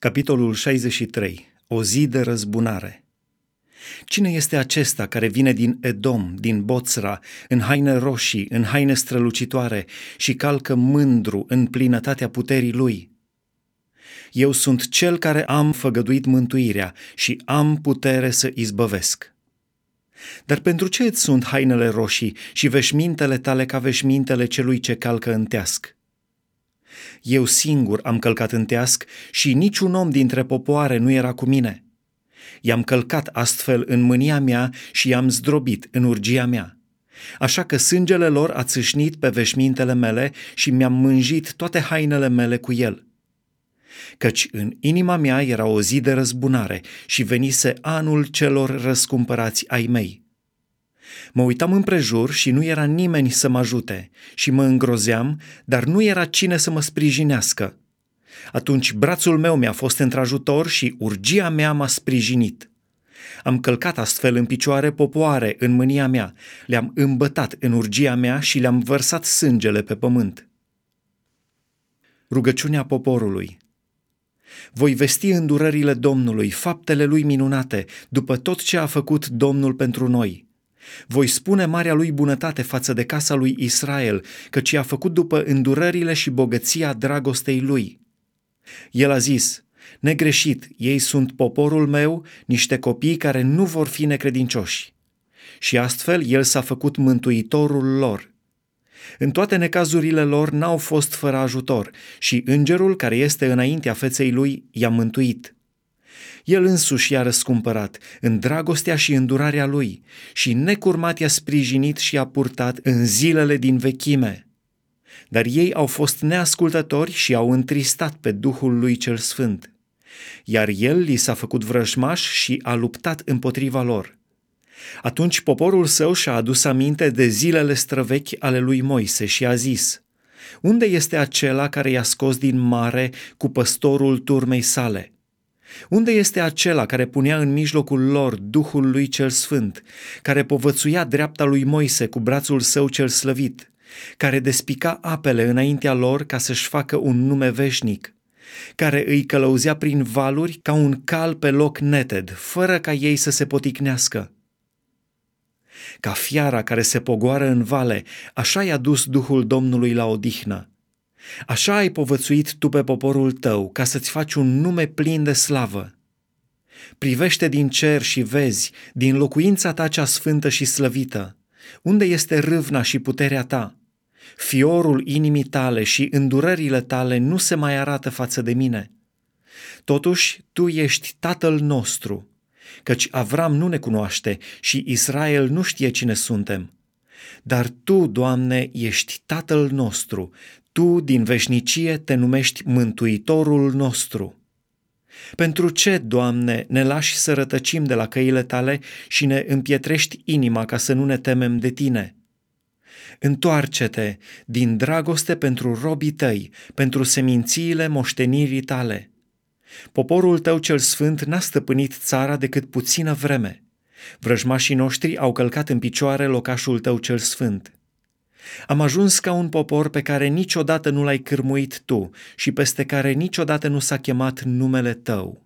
Capitolul 63. O zi de răzbunare. Cine este acesta care vine din Edom, din Boțra, în haine roșii, în haine strălucitoare și calcă mândru în plinătatea puterii lui? Eu sunt cel care am făgăduit mântuirea și am putere să izbăvesc. Dar pentru ce îți sunt hainele roșii și veșmintele tale ca veșmintele celui ce calcă în teasc? Eu singur am călcat în teasc și niciun om dintre popoare nu era cu mine. I-am călcat astfel în mânia mea și i-am zdrobit în urgia mea. Așa că sângele lor a țâșnit pe veșmintele mele și mi-am mânjit toate hainele mele cu el. Căci în inima mea era o zi de răzbunare și venise anul celor răscumpărați ai mei. Mă uitam împrejur și nu era nimeni să mă ajute și mă îngrozeam, dar nu era cine să mă sprijinească. Atunci brațul meu mi-a fost într-ajutor și urgia mea m-a sprijinit. Am călcat astfel în picioare popoare în mânia mea, le-am îmbătat în urgia mea și le-am vărsat sângele pe pământ. Rugăciunea poporului voi vesti îndurările Domnului, faptele lui minunate, după tot ce a făcut Domnul pentru noi – voi spune marea lui bunătate față de casa lui Israel, căci a făcut după îndurările și bogăția dragostei lui. El a zis, negreșit, ei sunt poporul meu, niște copii care nu vor fi necredincioși. Și astfel el s-a făcut mântuitorul lor. În toate necazurile lor n-au fost fără ajutor și îngerul care este înaintea feței lui i-a mântuit. El însuși i-a răscumpărat în dragostea și îndurarea lui și necurmat i-a sprijinit și i-a purtat în zilele din vechime. Dar ei au fost neascultători și au întristat pe Duhul lui cel Sfânt. Iar el li s-a făcut vrăjmaș și a luptat împotriva lor. Atunci poporul său și-a adus aminte de zilele străvechi ale lui Moise și a zis, Unde este acela care i-a scos din mare cu păstorul turmei sale?" Unde este acela care punea în mijlocul lor Duhul lui cel Sfânt, care povățuia dreapta lui Moise cu brațul său cel slăvit, care despica apele înaintea lor ca să-și facă un nume veșnic, care îi călăuzea prin valuri ca un cal pe loc neted, fără ca ei să se poticnească? Ca fiara care se pogoară în vale, așa i-a dus Duhul Domnului la odihnă Așa ai povățuit tu pe poporul tău, ca să-ți faci un nume plin de slavă. Privește din cer și vezi, din locuința ta cea sfântă și slăvită, unde este râvna și puterea ta. Fiorul inimii tale și îndurările tale nu se mai arată față de mine. Totuși, tu ești tatăl nostru, căci Avram nu ne cunoaște și Israel nu știe cine suntem. Dar Tu, Doamne, ești Tatăl nostru, Tu din veșnicie te numești Mântuitorul nostru. Pentru ce, Doamne, ne lași să rătăcim de la căile Tale și ne împietrești inima ca să nu ne temem de Tine? Întoarce-te din dragoste pentru robii Tăi, pentru semințiile moștenirii Tale. Poporul Tău cel sfânt n-a stăpânit țara decât puțină vreme – Vrăjmașii noștri au călcat în picioare locașul tău cel sfânt. Am ajuns ca un popor pe care niciodată nu l-ai cârmuit tu și peste care niciodată nu s-a chemat numele tău.